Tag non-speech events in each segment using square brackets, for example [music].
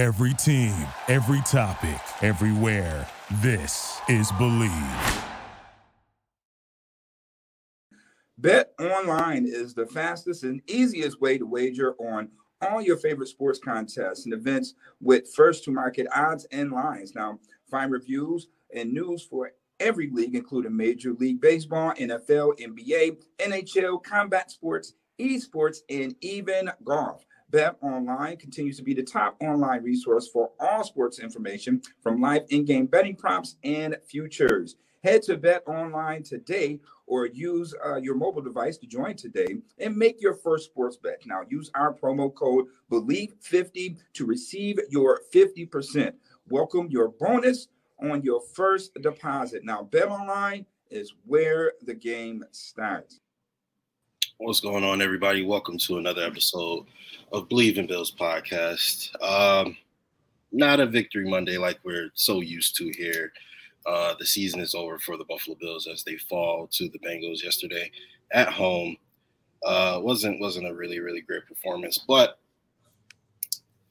Every team, every topic, everywhere. This is Believe. Bet online is the fastest and easiest way to wager on all your favorite sports contests and events with first to market odds and lines. Now, find reviews and news for every league, including Major League Baseball, NFL, NBA, NHL, combat sports, esports, and even golf. Bet Online continues to be the top online resource for all sports information from live in game betting props and futures. Head to Bet Online today or use uh, your mobile device to join today and make your first sports bet. Now, use our promo code BELIEVE50 to receive your 50%. Welcome your bonus on your first deposit. Now, Bet Online is where the game starts. What's going on, everybody? Welcome to another episode of Believe in Bills podcast. Um, not a victory Monday like we're so used to here. Uh, the season is over for the Buffalo Bills as they fall to the Bengals yesterday at home. Uh, wasn't wasn't a really really great performance, but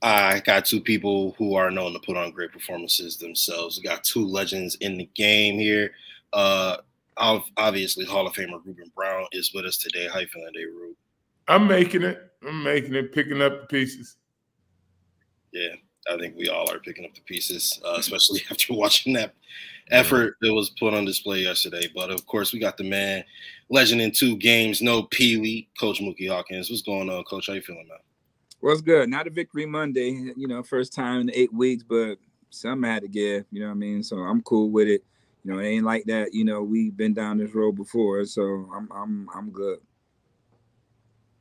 I got two people who are known to put on great performances themselves. We got two legends in the game here. Uh, obviously Hall of Famer Ruben Brown is with us today. How you feeling today, Rube? I'm making it. I'm making it, picking up the pieces. Yeah, I think we all are picking up the pieces, uh, especially [laughs] after watching that effort that was put on display yesterday. But of course, we got the man, legend in two games, no Pee Wee, Coach Mookie Hawkins. What's going on, Coach? How you feeling, man? What's good? Not a victory Monday, you know, first time in eight weeks, but something had to give, you know what I mean? So I'm cool with it. You know, it ain't like that. You know, we've been down this road before, so I'm I'm I'm good.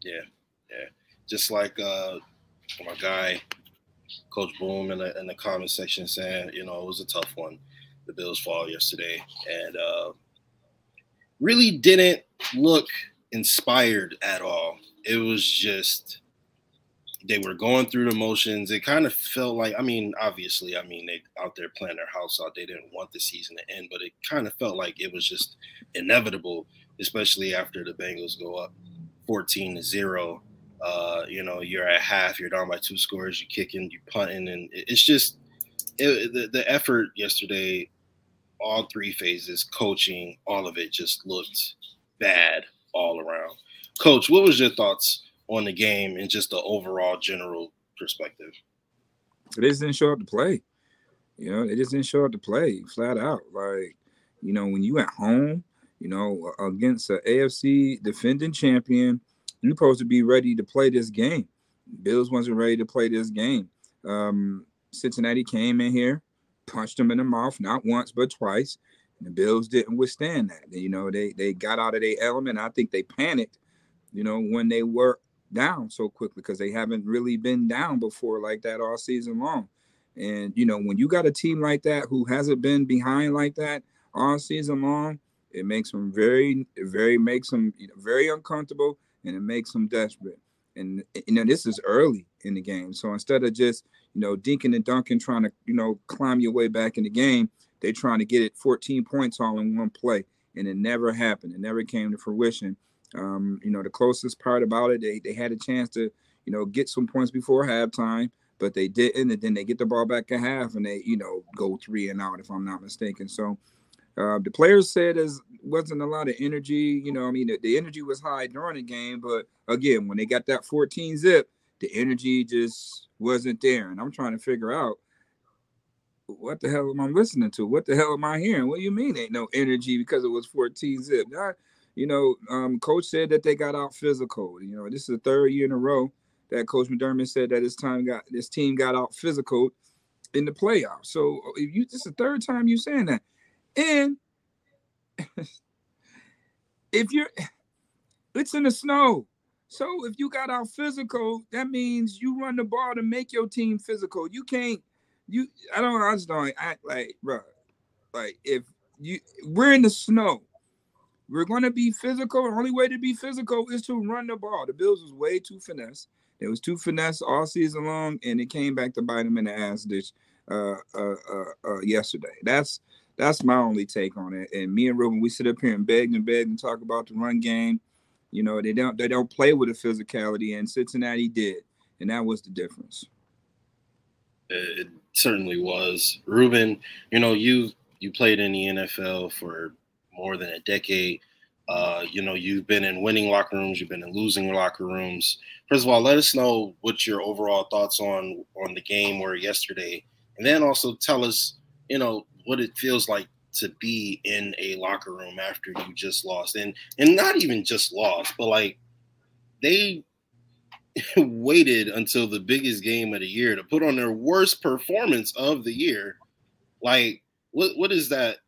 Yeah, yeah. Just like uh my guy, Coach Boom, in the in the comment section saying, you know, it was a tough one. The Bills fall yesterday, and uh, really didn't look inspired at all. It was just they were going through the motions. It kind of felt like, I mean, obviously, I mean, they out there playing their house out. They didn't want the season to end, but it kind of felt like it was just inevitable, especially after the Bengals go up 14 to zero. Uh, you know, you're at half, you're down by two scores, you're kicking, you're punting, and it's just it, the, the effort yesterday, all three phases, coaching, all of it just looked bad all around. Coach, what was your thoughts on the game and just the overall general perspective? They just didn't show up to play. You know, they just didn't show up to play flat out. Like, you know, when you at home, you know, against an AFC defending champion, you're supposed to be ready to play this game. Bills wasn't ready to play this game. Um, Cincinnati came in here, punched them in the mouth, not once but twice. And the Bills didn't withstand that. You know, they they got out of their element. I think they panicked, you know, when they were down so quickly because they haven't really been down before like that all season long. And you know, when you got a team like that who hasn't been behind like that all season long, it makes them very, very makes them you know, very uncomfortable, and it makes them desperate. And eh, you know, this is early in the game, so instead of just you know dinking and dunking, trying to you know climb your way back in the game, they're trying to get it 14 points all in one play, and it never happened. It never came to fruition. Um, you know, the closest part about it, they, they had a chance to, you know, get some points before halftime, but they didn't. And then they get the ball back at half and they, you know, go three and out, if I'm not mistaken. So uh, the players said there wasn't a lot of energy. You know, I mean, the, the energy was high during the game, but again, when they got that 14 zip, the energy just wasn't there. And I'm trying to figure out what the hell am I listening to? What the hell am I hearing? What do you mean ain't no energy because it was 14 zip? You know, um, coach said that they got out physical. You know, this is the third year in a row that Coach McDermott said that his time got this team got out physical in the playoffs. So uh, if you this is the third time you're saying that, and [laughs] if you're, [laughs] it's in the snow. So if you got out physical, that means you run the ball to make your team physical. You can't. You I don't. I just don't act like, bro. Like if you we're in the snow we're going to be physical. The only way to be physical is to run the ball. The Bills was way too finesse. It was too finesse all season long, and it came back to bite them in the ass ditch uh, uh, uh, uh, yesterday. That's that's my only take on it. And me and Ruben, we sit up here and beg and beg and talk about the run game. You know, they don't they don't play with the physicality, and Cincinnati did, and that was the difference. It certainly was. Ruben, you know, you you played in the NFL for more than a decade. Uh, you know, you've been in winning locker rooms, you've been in losing locker rooms. First of all, let us know what your overall thoughts on on the game were yesterday, and then also tell us, you know, what it feels like to be in a locker room after you just lost, and and not even just lost, but like they [laughs] waited until the biggest game of the year to put on their worst performance of the year. Like, what what is that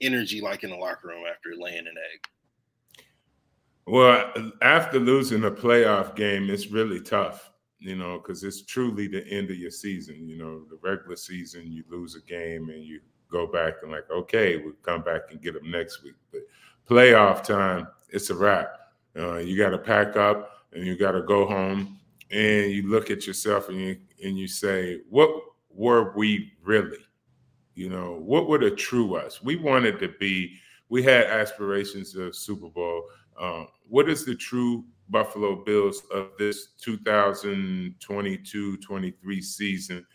energy like in the locker room after laying an egg? Well, after losing a playoff game, it's really tough, you know, because it's truly the end of your season. You know, the regular season, you lose a game and you go back and like, okay, we'll come back and get them next week. But playoff time, it's a wrap. Uh, you got to pack up and you got to go home and you look at yourself and you and you say, what were we really? You know, what were the true us? We wanted to be. We had aspirations of Super Bowl. Um, what is the true Buffalo Bills of this 2022-23 season?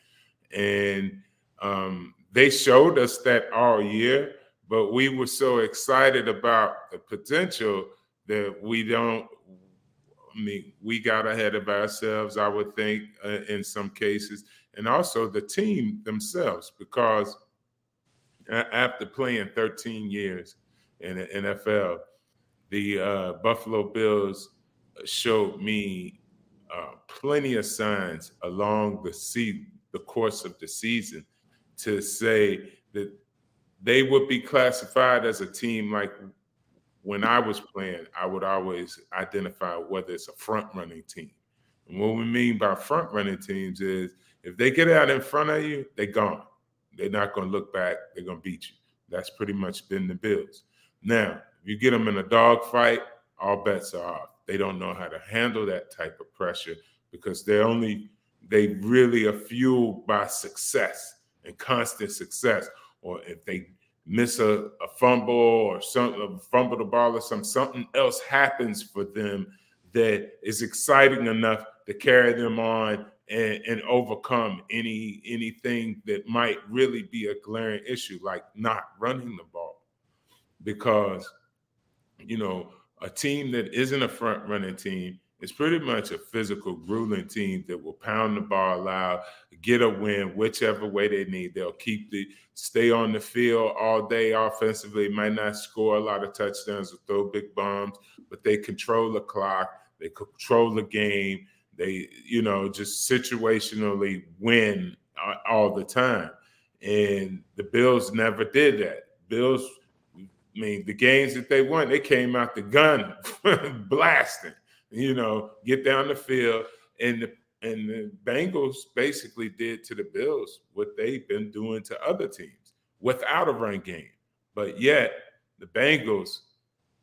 And um, they showed us that all year, but we were so excited about the potential that we don't I mean, we got ahead of ourselves, I would think, uh, in some cases, and also the team themselves, because after playing 13 years in the NFL, the uh, Buffalo Bills showed me uh, plenty of signs along the sea, the course of the season, to say that they would be classified as a team like when I was playing, I would always identify whether it's a front running team. And what we mean by front running teams is if they get out in front of you, they're gone. They're not going to look back. They're going to beat you. That's pretty much been the Bills. Now, if you get them in a dogfight, all bets are off. They don't know how to handle that type of pressure because they're only they really are fueled by success and constant success. Or if they miss a, a fumble or some fumble the ball or some something else happens for them that is exciting enough to carry them on and, and overcome any anything that might really be a glaring issue, like not running the ball. Because, you know, a team that isn't a front running team it's pretty much a physical, grueling team that will pound the ball out, get a win whichever way they need. They'll keep the stay on the field all day offensively. Might not score a lot of touchdowns or throw big bombs, but they control the clock. They control the game. They, you know, just situationally win all the time. And the Bills never did that. Bills, I mean, the games that they won, they came out the gun [laughs] blasting you know, get down the field. And the and the Bengals basically did to the Bills what they've been doing to other teams without a run game. But yet the Bengals,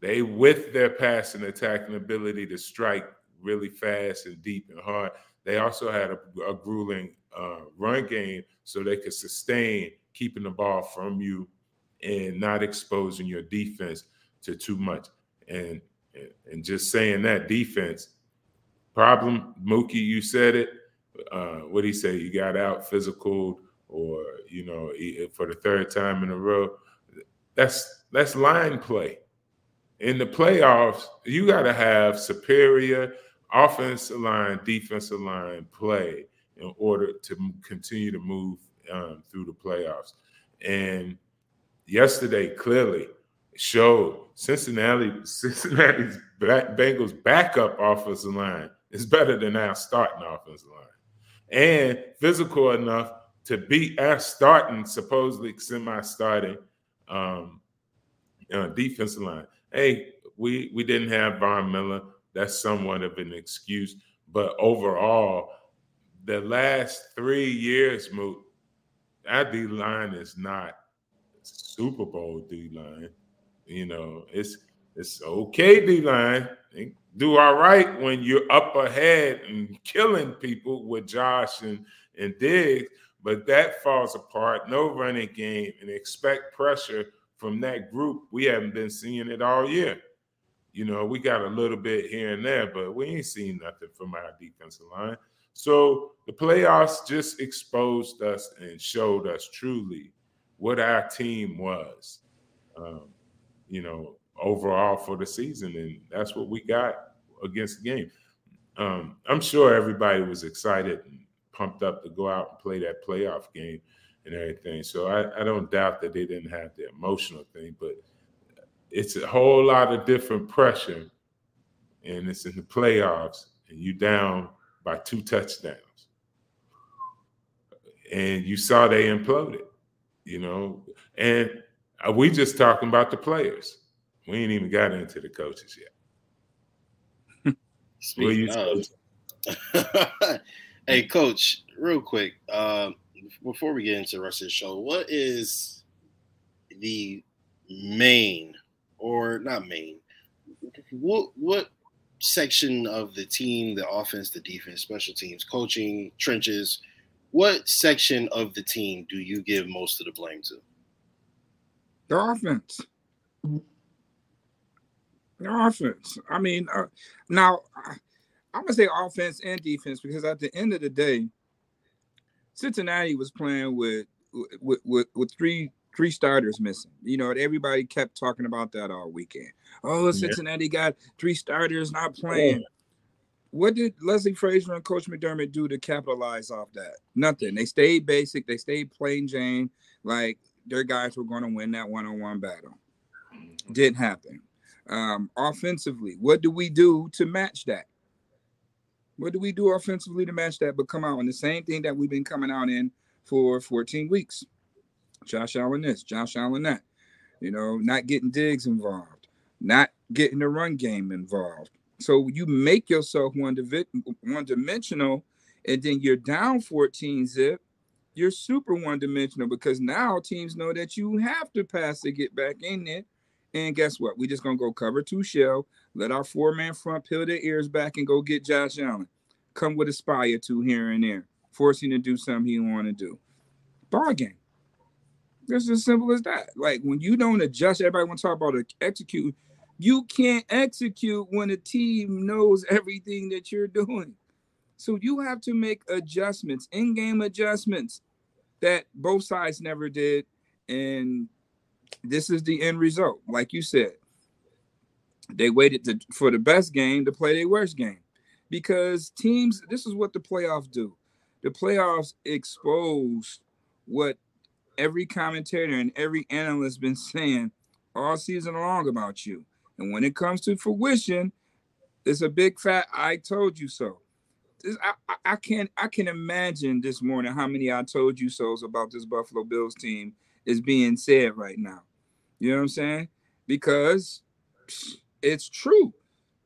they with their passing attacking ability to strike really fast and deep and hard, they also had a, a grueling uh, run game so they could sustain keeping the ball from you and not exposing your defense to too much. And and just saying that defense problem, Mookie, you said it. Uh, what do you say? You got out physical, or you know, for the third time in a row. That's that's line play. In the playoffs, you got to have superior offensive line, defensive line play in order to continue to move um, through the playoffs. And yesterday, clearly, showed Cincinnati [laughs] Cincinnati's Bengals backup offensive line is better than our starting offensive line, and physical enough to beat our starting, supposedly semi-starting um, uh, defensive line. Hey, we we didn't have Von Miller. That's somewhat of an excuse, but overall, the last three years, Moot, our D line is not Super Bowl D line. You know, it's it's okay, D line. Do all right when you're up ahead and killing people with Josh and, and Diggs, but that falls apart. No running game and expect pressure from that group. We haven't been seeing it all year. You know, we got a little bit here and there, but we ain't seen nothing from our defensive line. So the playoffs just exposed us and showed us truly what our team was, um, you know, overall for the season, and that's what we got against the game. Um, I'm sure everybody was excited and pumped up to go out and play that playoff game and everything. So I, I don't doubt that they didn't have the emotional thing, but it's a whole lot of different pressure, and it's in the playoffs, and you down by two touchdowns, and you saw they imploded, you know. And we just talking about the players. We ain't even got into the coaches yet. [laughs] Speaking of, [laughs] hey, coach, real quick, um, before we get into the rest of the show, what is the main or not main? What what section of the team, the offense, the defense, special teams, coaching, trenches, what section of the team do you give most of the blame to? The offense. The offense. I mean, uh, now I'm gonna say offense and defense because at the end of the day, Cincinnati was playing with with with, with three three starters missing. You know, everybody kept talking about that all weekend. Oh, Cincinnati yeah. got three starters not playing. What did Leslie Frazier and Coach McDermott do to capitalize off that? Nothing. They stayed basic. They stayed plain Jane. Like their guys were going to win that one-on-one battle. Didn't happen. Um, offensively, what do we do to match that? What do we do offensively to match that? But come out on the same thing that we've been coming out in for 14 weeks. Josh Allen this, Josh Allen that. You know, not getting Diggs involved, not getting the run game involved. So you make yourself one, one dimensional, and then you're down 14 zip. You're super one dimensional because now teams know that you have to pass to get back in there. And guess what? We're just gonna go cover two shell, let our four man front peel their ears back and go get Josh Allen. Come with a spy or two here and there, forcing to do something he want to do. Ball game. It's as simple as that. Like when you don't adjust, everybody want to talk about execute. You can't execute when a team knows everything that you're doing. So you have to make adjustments, in-game adjustments that both sides never did. And this is the end result. Like you said, they waited to, for the best game to play their worst game because teams, this is what the playoffs do. The playoffs expose what every commentator and every analyst been saying all season long about you. And when it comes to fruition, it's a big fat I told you so. This, I, I, can I can imagine this morning how many I told you so's about this Buffalo Bills team is being said right now. You know what I'm saying? Because it's true.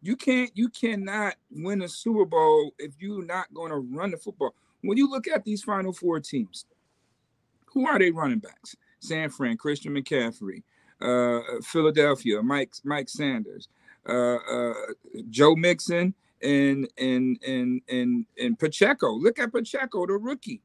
You can't you cannot win a Super Bowl if you're not going to run the football. When you look at these final four teams, who are they running backs? San Fran, Christian McCaffrey, uh, Philadelphia, Mike Mike Sanders, uh, uh, Joe Mixon, and and and and and Pacheco. Look at Pacheco, the rookie,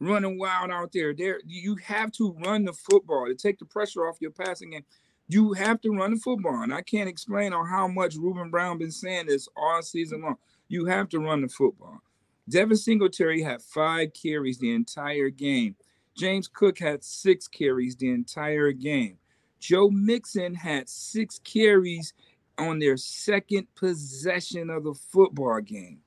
running wild out there. There, you have to run the football to take the pressure off your passing game. You have to run the football, and I can't explain on how much Ruben Brown been saying this all season long. You have to run the football. Devin Singletary had five carries the entire game. James Cook had six carries the entire game. Joe Mixon had six carries on their second possession of the football game.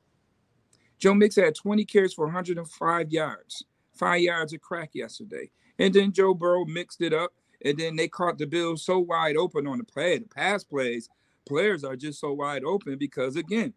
Joe Mixon had 20 carries for 105 yards, five yards of crack yesterday. And then Joe Burrow mixed it up, and then they caught the Bills so wide open on the play. The pass plays, players are just so wide open because, again,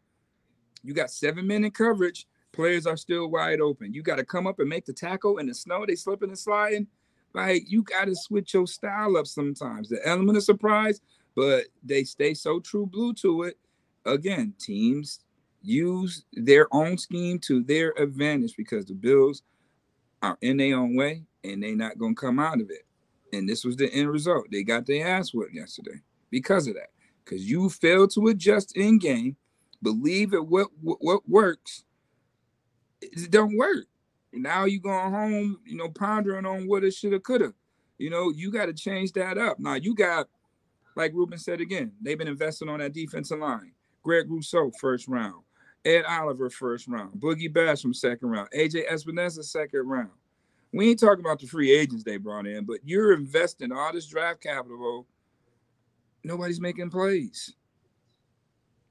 you got seven men in coverage Players are still wide open. You got to come up and make the tackle in the snow. They slipping and sliding. Like you got to switch your style up sometimes. The element of surprise, but they stay so true blue to it. Again, teams use their own scheme to their advantage because the Bills are in their own way and they not gonna come out of it. And this was the end result. They got their ass whipped yesterday because of that. Because you failed to adjust in game, believe it what what works, it don't work. Now you going home, you know, pondering on what it should have, could have. You know, you got to change that up. Now you got, like Ruben said again, they've been investing on that defensive line. Greg Rousseau, first round. Ed Oliver first round, Boogie Basham second round, AJ Epenesa second round. We ain't talking about the free agents they brought in, but you're investing all this draft capital. Nobody's making plays.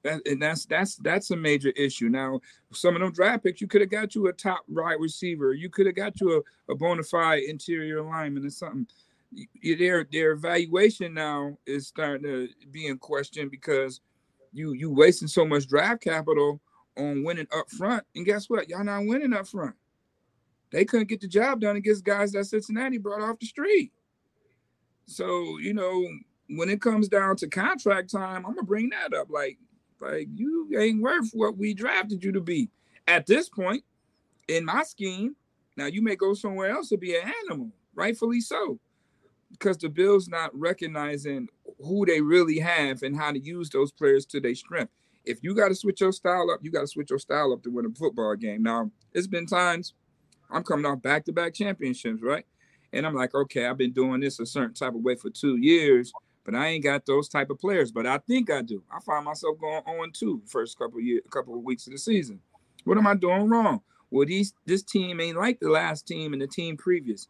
That, and that's that's that's a major issue. Now, some of them draft picks, you could have got you a top right receiver. You could have got you a, a bona fide interior lineman or something. Their their evaluation now is starting to be in question because you you wasting so much draft capital on winning up front. And guess what? Y'all not winning up front. They couldn't get the job done against guys that Cincinnati brought off the street. So, you know, when it comes down to contract time, I'm gonna bring that up. Like like you ain't worth what we drafted you to be. At this point, in my scheme, now you may go somewhere else to be an animal, rightfully so, because the Bills not recognizing who they really have and how to use those players to their strength. If you got to switch your style up, you got to switch your style up to win a football game. Now, it's been times I'm coming off back-to-back championships, right? And I'm like, okay, I've been doing this a certain type of way for two years but I ain't got those type of players. But I think I do. I find myself going on two first couple of years, couple of weeks of the season. What am I doing wrong? Well, these this team ain't like the last team and the team previous.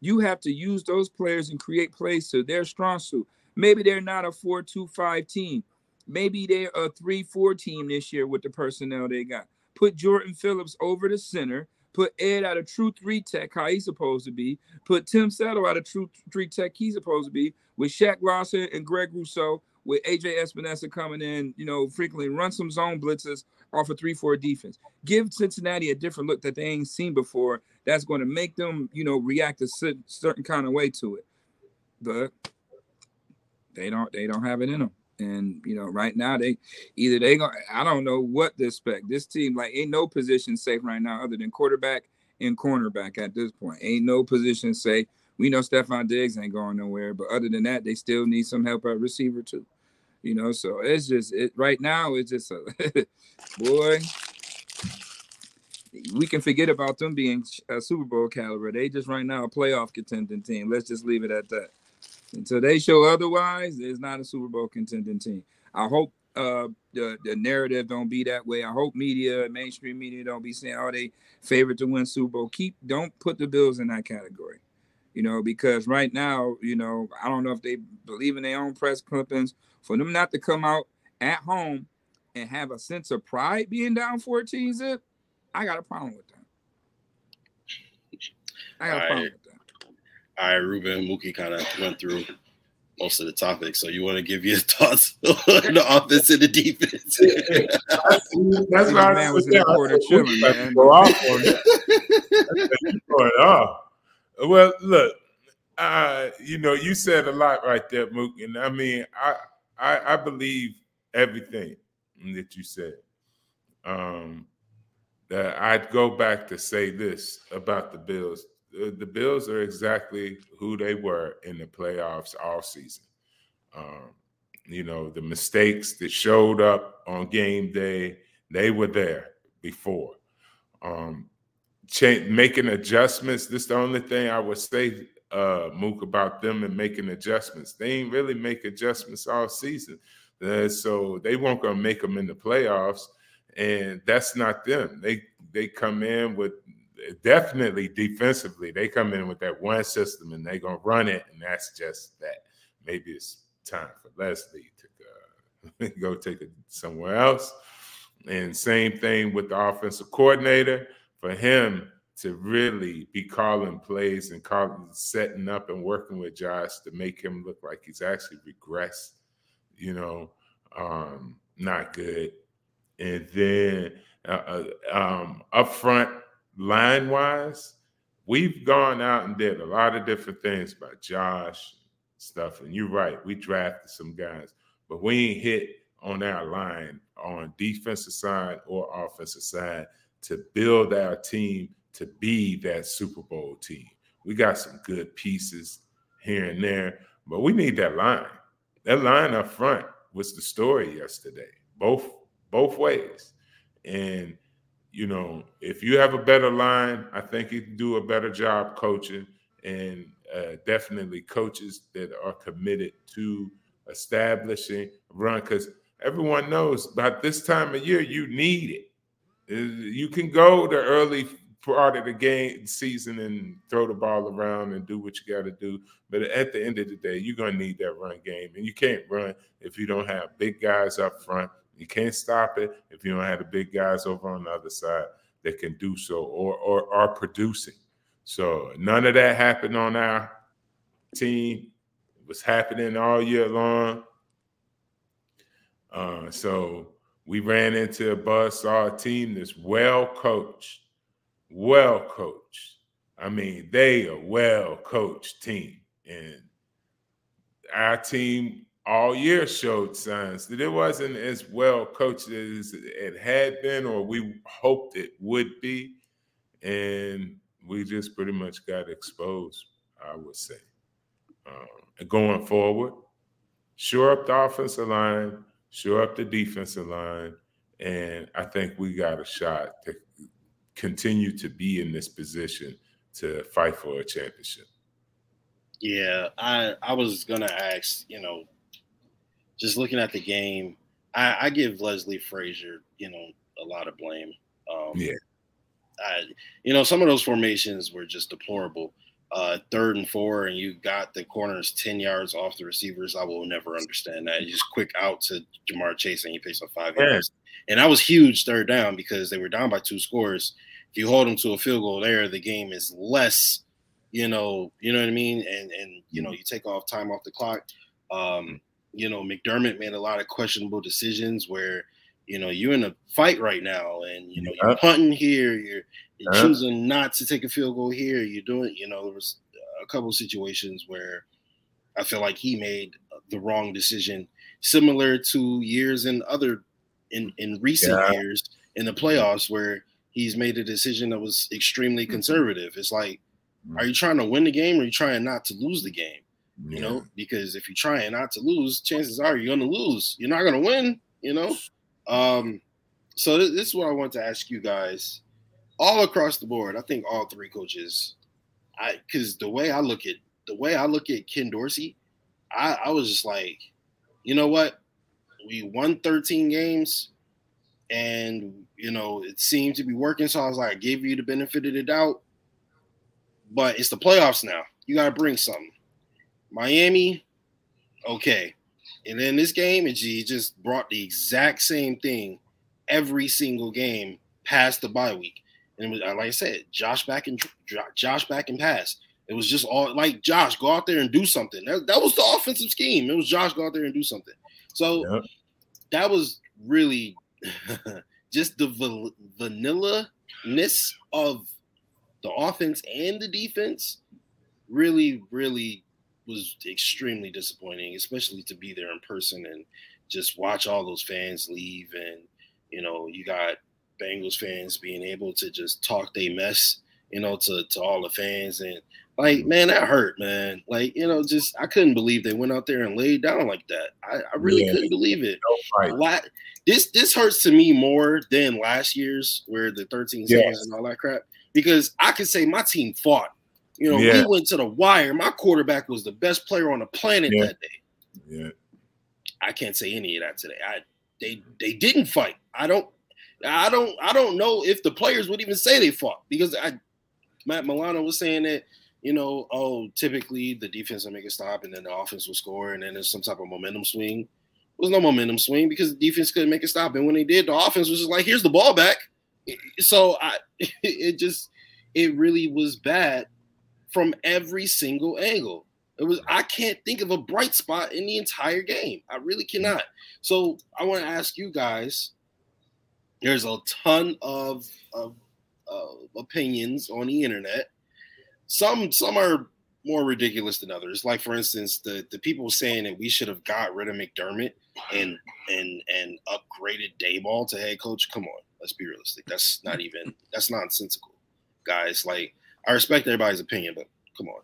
You have to use those players and create plays to their strong suit. Maybe they're not a four-two-five team. Maybe they're a three-four team this year with the personnel they got. Put Jordan Phillips over the center. Put Ed out of true three tech, how he's supposed to be. Put Tim Settle out of true three tech, he's supposed to be with Shaq Lawson and Greg Rousseau, with AJ Epenesa coming in, you know, frequently run some zone blitzes off a 3-4 defense. Give Cincinnati a different look that they ain't seen before. That's going to make them, you know, react a certain kind of way to it. But they don't they don't have it in them. And you know, right now they either they go I don't know what to expect. This team like ain't no position safe right now other than quarterback and cornerback at this point. Ain't no position safe we know Stefon Diggs ain't going nowhere, but other than that, they still need some help at receiver too. You know, so it's just it right now. It's just a [laughs] boy. We can forget about them being a uh, Super Bowl caliber. They just right now a playoff contending team. Let's just leave it at that. Until they show otherwise, it's not a Super Bowl contending team. I hope uh, the, the narrative don't be that way. I hope media, mainstream media, don't be saying, "Oh, they favorite to win Super Bowl." Keep don't put the Bills in that category you know, because right now, you know, I don't know if they believe in their own press clippings. For them not to come out at home and have a sense of pride being down 14 zip, I got a problem with that. I got a problem right. with that. All right, Ruben Mookie kind of went through most of the topics. So you want to give your [laughs] thoughts on the offense and the defense? [laughs] That's why man was in the quarter chilling, man. Go off on that. Well, look, uh, you know, you said a lot right there, Mook, and I mean, I, I, I believe everything that you said. Um, that I'd go back to say this about the Bills. The, Bills are exactly who they were in the playoffs all season. Um, you know, the mistakes that showed up on game day, they were there before. Um, change, making adjustments. This is the only thing I would say, uh, Mook, about them and making adjustments. They ain't really make adjustments all season. Uh, so they won't gonna make them in the playoffs, and that's not them. They they come in with definitely defensively. They come in with that one system and they're gonna run it, and that's just that. Maybe it's time for Leslie to [laughs] go take it somewhere else. And same thing with the offensive coordinator for him to really be calling plays and calling, setting up and working with Josh to make him look like he's actually regressed, you know, um, not good. And then uh, uh um, up front, line wise, we've gone out and did a lot of different things by Josh stuff. And you're right, we drafted some guys, but we ain't hit on our line on defensive side or offensive side to build our team to be that Super Bowl team. We got some good pieces here and there, but we need that line. That line up front was the story yesterday, both both ways. And you know, if you have a better line, I think you can do a better job coaching, and uh, definitely coaches that are committed to establishing run because everyone knows about this time of year you need it You can go the early part of the game season and throw the ball around and do what you got to do. But at the end of the day, you're gonna need that run game, and you can't run if you don't have big guys up front. You can't stop it if you don't have the big guys over on the other side that can do so or or are producing. So none of that happened on our team. It was happening all year long. Uh, so we ran into a bus, a team that's well coached well coached. I mean, they a well coached team. And our team all year showed signs that it wasn't as well coached as it had been or we hoped it would be. And we just pretty much got exposed, I would say. Um, going forward, shore up the offensive line, shore up the defensive line, and I think we got a shot to continue to be in this position to fight for a championship. Yeah, I I was gonna ask, you know, just looking at the game, I, I give Leslie Frazier, you know, a lot of blame. Um, yeah, I, you know, some of those formations were just deplorable. Uh, third and four, and you got the corners ten yards off the receivers. I will never understand that. You just quick out to Ja'Marr Chase, and you pace up five yeah. yards. And that was huge third down because they were down by two scores. If you hold them to a field goal there, the game is less, you know, you know what I mean? And and you know, you take off time off the clock. Um, you know, McDermott made a lot of questionable decisions where, you know, you're in a fight right now and you know, you're punting here, you're, you're choosing not to take a field goal here, you're doing, you know, there was a couple of situations where I feel like he made the wrong decision, similar to years in other in in recent yeah. years in the playoffs where he's made a decision that was extremely mm-hmm. conservative. It's like, are you trying to win the game or are you trying not to lose the game? Yeah. You know, because if you're trying not to lose, chances are you're going to lose. You're not going to win. You know, um, so th- this is what I want to ask you guys, all across the board. I think all three coaches, I because the way I look at the way I look at Ken Dorsey, I, I was just like, you know what, we won 13 games and you know it seemed to be working so i was like i gave you the benefit of the doubt but it's the playoffs now you got to bring something miami okay. And then this game it just brought the exact same thing every single game past the bye week. And was, uh, like i said josh back and josh back and pass. It was just all like josh go out there and do something. That, that was the offensive scheme. It was josh go out there and do something. So yep. that was really [laughs] just the vanilla ness of the offense and the defense really, really was extremely disappointing, especially to be there in person and just watch all those fans leave. And, you know, you got Bengals fans being able to just talk they mess, you know, to, to all the fans. And like, man, that hurt, man. Like, you know, just I couldn't believe they went out there and laid down like that. I, I really yeah. couldn't believe it. No right. This this hurts to me more than last year's where the 13 yes. and all that crap. Because I could say my team fought. You know, yeah. we went to the wire. My quarterback was the best player on the planet yeah. that day. Yeah. I can't say any of that today. I they they didn't fight. I don't I don't I don't know if the players would even say they fought because I Matt Milano was saying that you know, oh, typically the defense will make a stop and then the offense will score and then there's some type of momentum swing. There was no momentum swing because the defense couldn't make a stop. And when they did, the offense was just like, here's the ball back. So I [laughs] it just it really was bad from every single angle. It was I can't think of a bright spot in the entire game. I really cannot. So I want to ask you guys. There's a ton of, of uh, opinions on the internet some some are more ridiculous than others. Like for instance, the the people saying that we should have got rid of McDermott and and and upgraded Daboll to head coach. Come on, let's be realistic. That's not even that's nonsensical, guys. Like I respect everybody's opinion, but come on.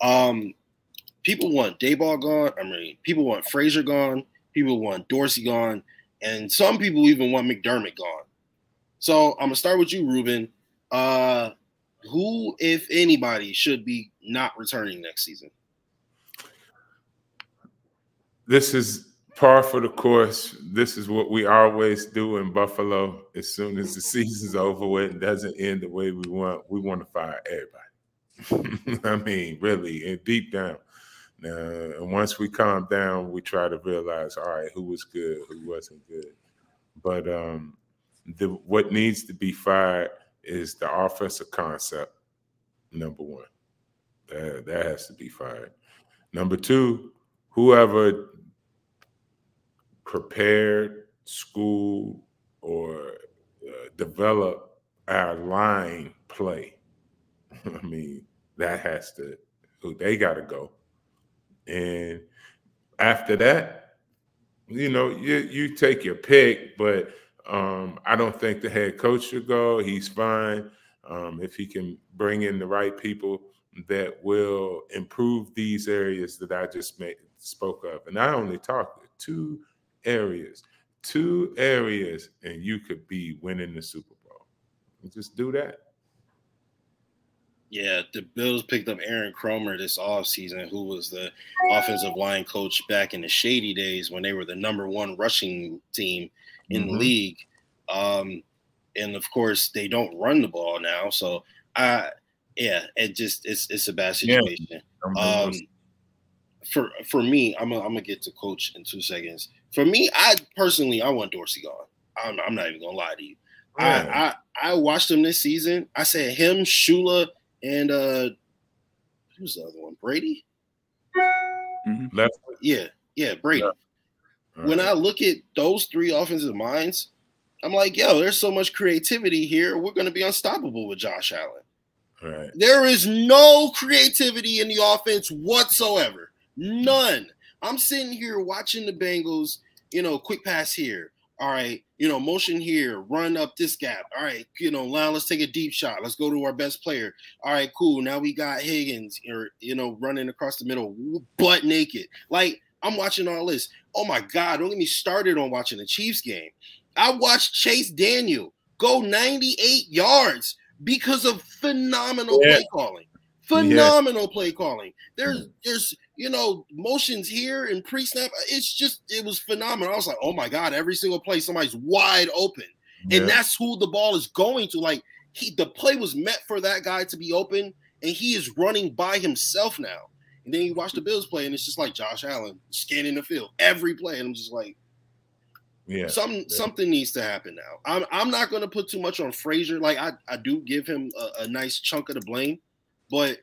Um, people want Daboll gone. I mean, people want Frazier gone. People want Dorsey gone, and some people even want McDermott gone. So I'm gonna start with you, Ruben. Uh, who, if anybody, should be not returning next season? This is par for the course. This is what we always do in Buffalo. As soon as the season's over with and doesn't end the way we want, we want to fire everybody. [laughs] I mean, really, and deep down. Uh, and once we calm down, we try to realize, all right, who was good, who wasn't good. But um, the what needs to be fired is the offensive concept. Number one, that, that has to be fired. Number two, whoever prepared, school, or uh, develop our line play. [laughs] I mean, that has to, they got to go. And after that, you know, you, you take your pick, but um, I don't think the head coach should go. He's fine um, if he can bring in the right people that will improve these areas that I just made, spoke of. And I only talked two areas, two areas, and you could be winning the Super Bowl. just do that. Yeah, the Bills picked up Aaron Kromer this offseason, who was the offensive line coach back in the shady days when they were the number one rushing team in mm-hmm. the league. Um, and of course, they don't run the ball now. So I yeah, it just it's it's a bad situation. Yeah. Um, for for me, I'm gonna, I'm gonna get to coach in two seconds. For me, I personally I want Dorsey gone. I'm, I'm not even gonna lie to you. I, I I watched him this season. I said him, Shula, and uh who's the other one? Brady. Mm-hmm. Left. Yeah, yeah, Brady. Yeah. When I look at those three offensive minds, I'm like, yo, there's so much creativity here. We're gonna be unstoppable with Josh Allen. Right. There is no creativity in the offense whatsoever. None. I'm sitting here watching the Bengals, you know, quick pass here. All right, you know, motion here, run up this gap. All right, you know, now let's take a deep shot. Let's go to our best player. All right, cool. Now we got Higgins, or you know, running across the middle, butt naked. Like I'm watching all this. Oh my God! Don't get me started on watching the Chiefs game. I watched Chase Daniel go 98 yards because of phenomenal yeah. play calling. Phenomenal yeah. play calling. There's mm. there's you know motions here and pre-snap. It's just it was phenomenal. I was like, oh my god, every single play somebody's wide open, yeah. and that's who the ball is going to. Like he, the play was meant for that guy to be open, and he is running by himself now. And then you watch the Bills play, and it's just like Josh Allen scanning the field every play, and I'm just like, yeah, something yeah. something needs to happen now. I'm I'm not going to put too much on Frazier. Like I I do give him a, a, nice chunk of the blame, but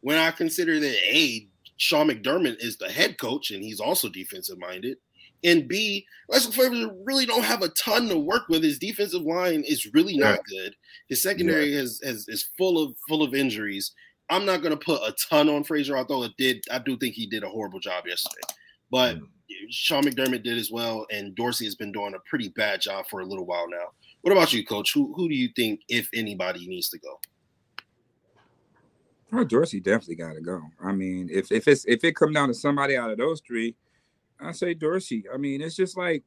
when I consider that a Sean McDermott is the head coach and he's also defensive minded, and B Leslie Frazier really don't have a ton to work with. His defensive line is really not yeah. good. His secondary yeah. has, has is full of full of injuries. I'm not going to put a ton on Frazier, although it did. I do think he did a horrible job yesterday, but. Mm Sean McDermott did as well, and Dorsey has been doing a pretty bad job for a little while now. What about you, Coach? Who who do you think, if anybody, needs to go? Oh, Dorsey definitely got to go. I mean, if if it's if it come down to somebody out of those three, I say Dorsey. I mean, it's just like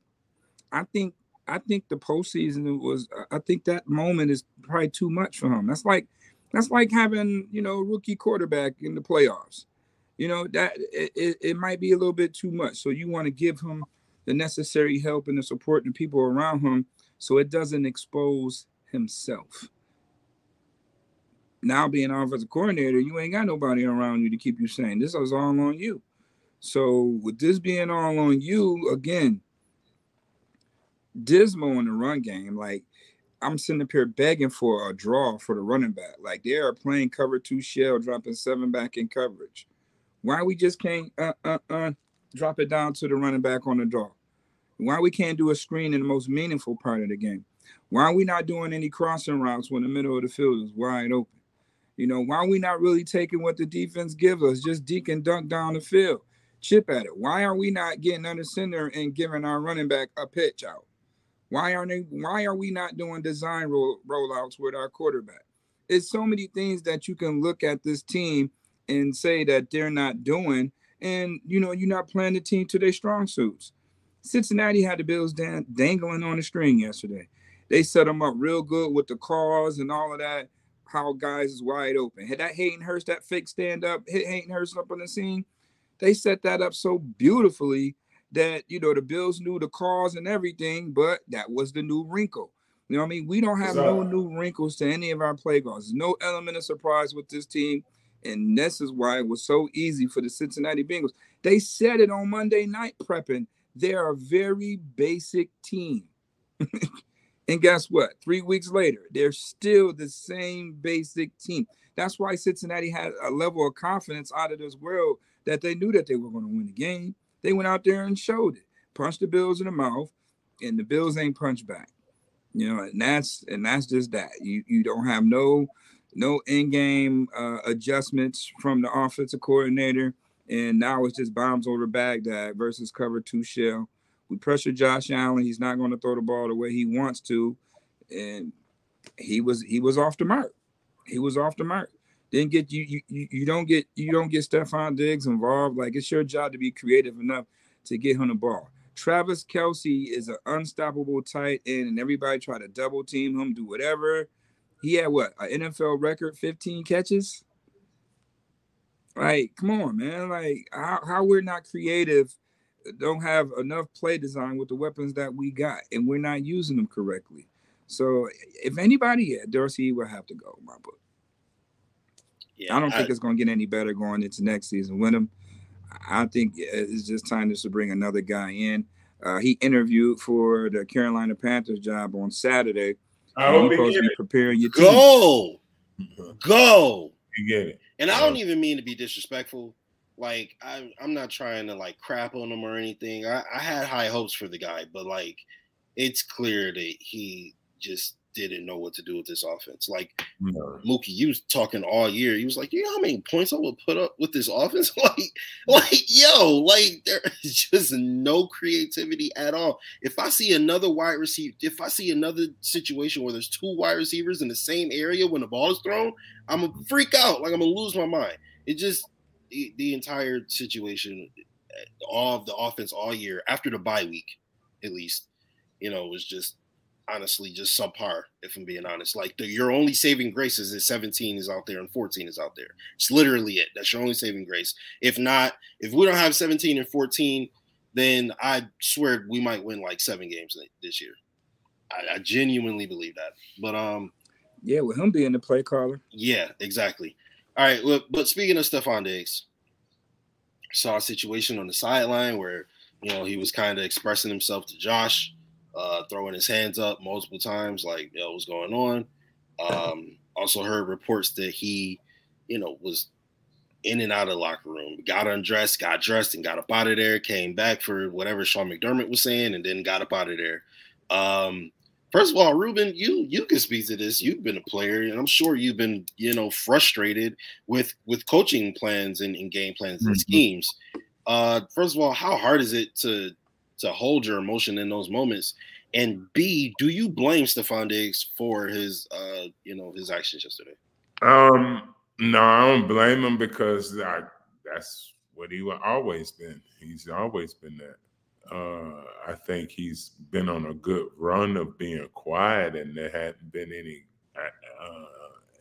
I think I think the postseason was. I think that moment is probably too much for him. That's like that's like having you know rookie quarterback in the playoffs you know that it, it might be a little bit too much so you want to give him the necessary help and the support and people around him so it doesn't expose himself now being offensive coordinator you ain't got nobody around you to keep you sane this is all on you so with this being all on you again dismal in the run game like I'm sitting up here begging for a draw for the running back. Like they are playing cover two shell, dropping seven back in coverage. Why we just can't uh, uh, uh, drop it down to the running back on the draw? Why we can't do a screen in the most meaningful part of the game? Why are we not doing any crossing routes when the middle of the field is wide open? You know, why are we not really taking what the defense gives us, just deke and dunk down the field, chip at it? Why are we not getting under center and giving our running back a pitch out? Why aren't they, why are we not doing design roll, rollouts with our quarterback? It's so many things that you can look at this team and say that they're not doing, and you know, you're not playing the team to their strong suits. Cincinnati had the Bills dan- dangling on the string yesterday. They set them up real good with the calls and all of that. How guys is wide open. Had that Hayden Hurst, that fake stand up, hit Hayden Hurst up on the scene. They set that up so beautifully. that you know the Bills knew the cause and everything, but that was the new wrinkle. You know what I mean? We don't have no new wrinkles to any of our play calls. No element of surprise with this team. And this is why it was so easy for the Cincinnati Bengals. They said it on Monday night prepping. They're a very basic team. [laughs] and guess what? Three weeks later, they're still the same basic team. That's why Cincinnati had a level of confidence out of this world that they knew that they were going to win the game. They went out there and showed it, punched the Bills in the mouth, and the Bills ain't punched back. You know, and that's and that's just that. You you don't have no no in-game uh, adjustments from the offensive coordinator, and now it's just bombs over Baghdad versus cover two shell. We pressure Josh Allen. He's not going to throw the ball the way he wants to, and he was he was off the mark. He was off the mark. Didn't get you you you don't get you don't get Stefon Diggs involved. Like it's your job to be creative enough to get him the ball. Travis Kelce is an unstoppable tight end, and everybody try to double team him, do whatever. He had what an NFL record, 15 catches. Like, come on, man. Like, how, how we're not creative, don't have enough play design with the weapons that we got, and we're not using them correctly. So, if anybody, yeah, Dorsey will have to go, my book. Yeah, I don't I, think it's going to get any better going into next season with him. I think it's just time to bring another guy in. Uh, he interviewed for the Carolina Panthers job on Saturday. I hope supposed to be preparing your go, team. go. You get it. And I don't even mean to be disrespectful. Like I, I'm not trying to like crap on him or anything. I, I had high hopes for the guy, but like it's clear that he just didn't know what to do with this offense. Like no. Mookie, you was talking all year. He was like, you know how many points I would put up with this offense? [laughs] like, like, yo, like there [laughs] is just no creativity at all. If I see another wide receiver, if I see another situation where there's two wide receivers in the same area when the ball is thrown, I'm gonna freak out. Like I'm gonna lose my mind. It just the, the entire situation, all of the offense all year after the bye week, at least, you know, was just honestly just subpar, if I'm being honest. Like the, your only saving grace is that 17 is out there and 14 is out there. It's literally it. That's your only saving grace. If not, if we don't have 17 and 14, then I swear we might win like seven games this year. I, I genuinely believe that. But um, yeah, with him being the play caller. Yeah, exactly. All right, well, but speaking of Stefon Diggs, saw a situation on the sideline where you know he was kind of expressing himself to Josh uh, throwing his hands up multiple times, like, yo, what's going on? Um, also heard reports that he, you know, was in and out of locker room, got undressed, got dressed, and got up out of there, came back for whatever Sean McDermott was saying, and then got up out of there. Um, first of all, Ruben, you you can speak to this. You've been a player, and I'm sure you've been, you know, frustrated with with coaching plans and, and game plans and mm-hmm. schemes. Uh, first of all, how hard is it to to hold your emotion in those moments? And B, do you blame Stefon Diggs for his uh, you know, his actions yesterday? Um, no, I don't blame him because I, that's what he always been. He's always been that. Uh, I think he's been on a good run of being quiet, and there hadn't been any uh,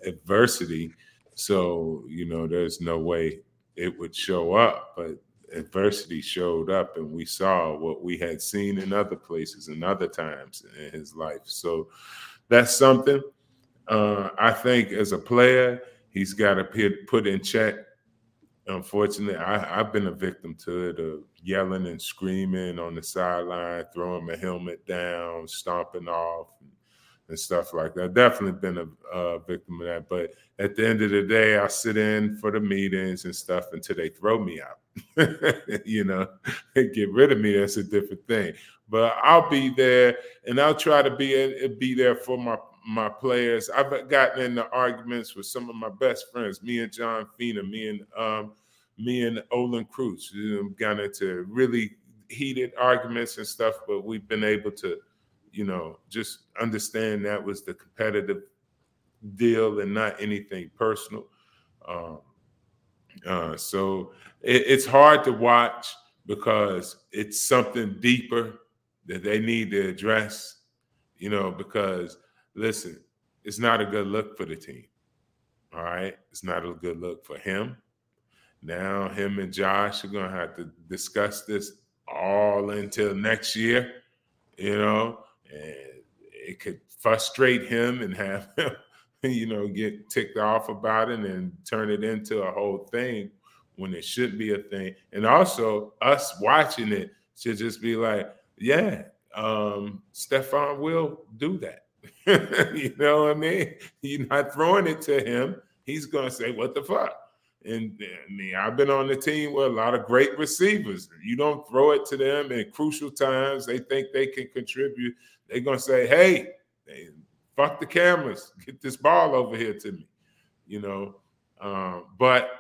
adversity. So you know, there's no way it would show up. But adversity showed up and we saw what we had seen in other places and other times in his life. So that's something uh, I think as a player, he's got to put in check. Unfortunately, I, have been a victim to it of yelling and screaming on the sideline, throwing my helmet down, stomping off, and, and stuff like that. Definitely been a, a victim of that. But at the end of the day, I sit in for the meetings and stuff until they throw me out. [laughs] you know, [laughs] get rid of me. That's a different thing. But I'll be there, and I'll try to be be there for my my players. I've gotten into arguments with some of my best friends, me and John Fina, me and um, me and Olin Kreutz. You know, got into really heated arguments and stuff, but we've been able to, you know, just understand that was the competitive deal and not anything personal. Um, uh, so it, it's hard to watch because it's something deeper that they need to address, you know, because listen, it's not a good look for the team. All right. It's not a good look for him. Now, him and Josh are going to have to discuss this all until next year, you know, and it could frustrate him and have [laughs] him, you know, get ticked off about it and turn it into a whole thing when it should be a thing. And also us watching it should just be like, yeah, um, Stefon will do that. [laughs] you know what I mean? You're not throwing it to him. He's gonna say, "What the fuck?" And I mean, I've been on the team with a lot of great receivers. You don't throw it to them in crucial times. They think they can contribute. They're gonna say, "Hey, fuck the cameras. Get this ball over here to me." You know, um, but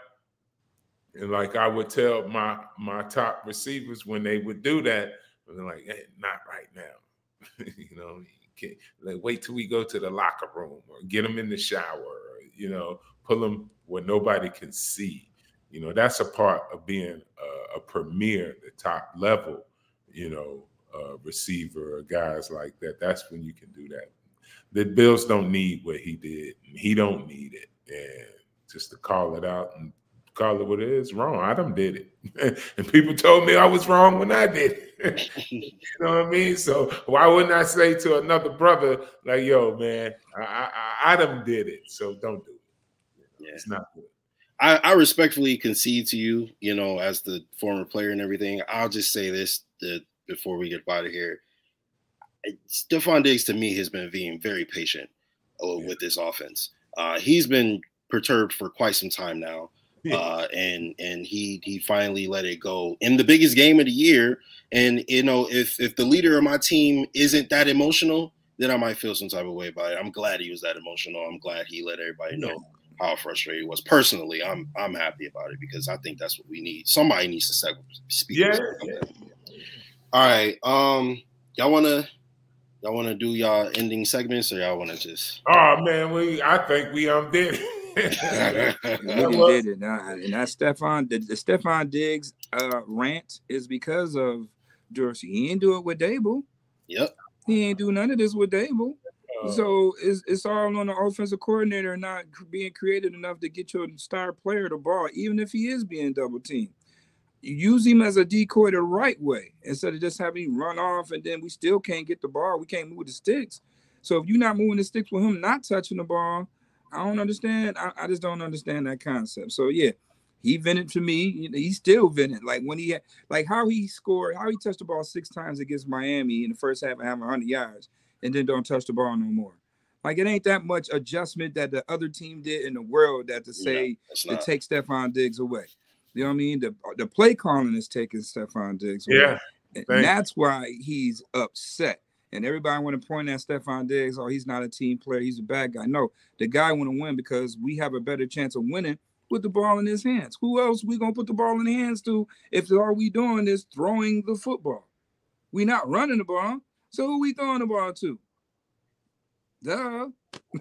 and like I would tell my my top receivers when they would do that, they're like, hey, "Not right now." [laughs] you know, like wait till we go to the locker room or get them in the shower, or, you know, pull them where nobody can see. You know, that's a part of being a, a premier, the top level, you know, uh, receiver or guys like that. That's when you can do that. The Bills don't need what he did. He don't need it. And just to call it out and call it what it is, wrong. Adam did it. [laughs] and people told me I was wrong when I did it. [laughs] you know what I mean? So why wouldn't I say to another brother, like, yo, man, I, I, Adam did it. So don't do it. Yeah. It's not good. I, I, respectfully concede to you, you know, as the former player and everything. I'll just say this that before we get out of here. Stefon Diggs to me has been being very patient uh, with this offense. Uh, he's been perturbed for quite some time now uh, and and he he finally let it go in the biggest game of the year. And you know, if if the leader of my team isn't that emotional, then I might feel some type of way about it. I'm glad he was that emotional. I'm glad he let everybody know how frustrated he was. Personally, I'm I'm happy about it because I think that's what we need. Somebody needs to step, speak. Yeah. yeah. All right. Um, y'all wanna y'all wanna do y'all ending segments or y'all wanna just? Oh man, we I think we um did. [laughs] [laughs] you did it. Now, and that Stefon, the, the Stefon Diggs uh, rant is because of Dorsey. He ain't do it with Daboll. Yep. He ain't do none of this with Daboll. Uh, so it's, it's all on the offensive coordinator not being creative enough to get your star player the ball, even if he is being double teamed. Use him as a decoy the right way instead of just having him run off and then we still can't get the ball. We can't move the sticks. So if you're not moving the sticks with him not touching the ball, I don't understand. I, I just don't understand that concept. So yeah, he vented to me. He still vented. Like when he had, like how he scored, how he touched the ball six times against Miami in the first half and having 100 yards, and then don't touch the ball no more. Like it ain't that much adjustment that the other team did in the world that to say yeah, to take Stefon Diggs away. You know what I mean? The the play calling is taking Stefon Diggs away. Yeah. And that's why he's upset. And everybody want to point at Stefon Diggs, oh, he's not a team player, he's a bad guy. No, the guy want to win because we have a better chance of winning with the ball in his hands. Who else we gonna put the ball in the hands to if all we doing is throwing the football? We not running the ball, so who we throwing the ball to? Duh.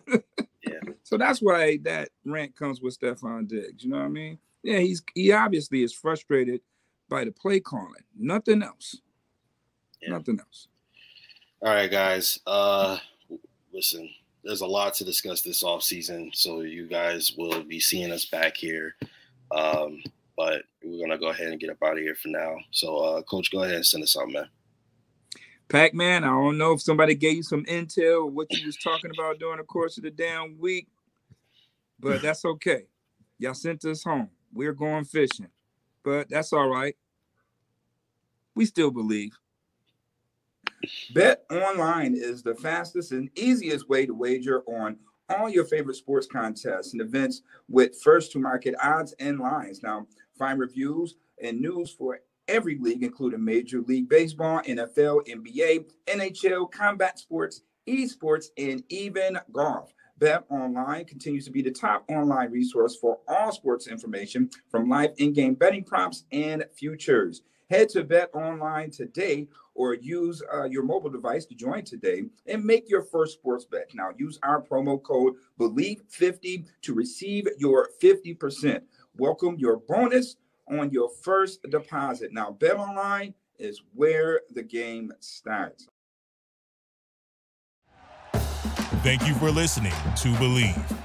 yeah. [laughs] So that's why that rant comes with Stefon Diggs. You know what I mean? Yeah, he's he obviously is frustrated by the play calling. Nothing else. Yeah. Nothing else. All right, guys. Uh, listen, there's a lot to discuss this off season, so you guys will be seeing us back here. Um, but we're gonna go ahead and get up out of here for now. So, uh, Coach, go ahead and send us out, man. Pac Man, I don't know if somebody gave you some intel or what you was talking about during the course of the damn week, but that's okay. Y'all sent us home. We're going fishing, but that's all right. We still believe. Bet online is the fastest and easiest way to wager on all your favorite sports contests and events with first to market odds and lines. Now, find reviews and news for every league, including Major League Baseball, NFL, NBA, NHL, combat sports, esports, and even golf. Bet Online continues to be the top online resource for all sports information from live in game betting props and futures. Head to Bet Online today or use uh, your mobile device to join today and make your first sports bet. Now, use our promo code BELIEVE50 to receive your 50%. Welcome your bonus on your first deposit. Now, Bet Online is where the game starts. Thank you for listening to Bleav.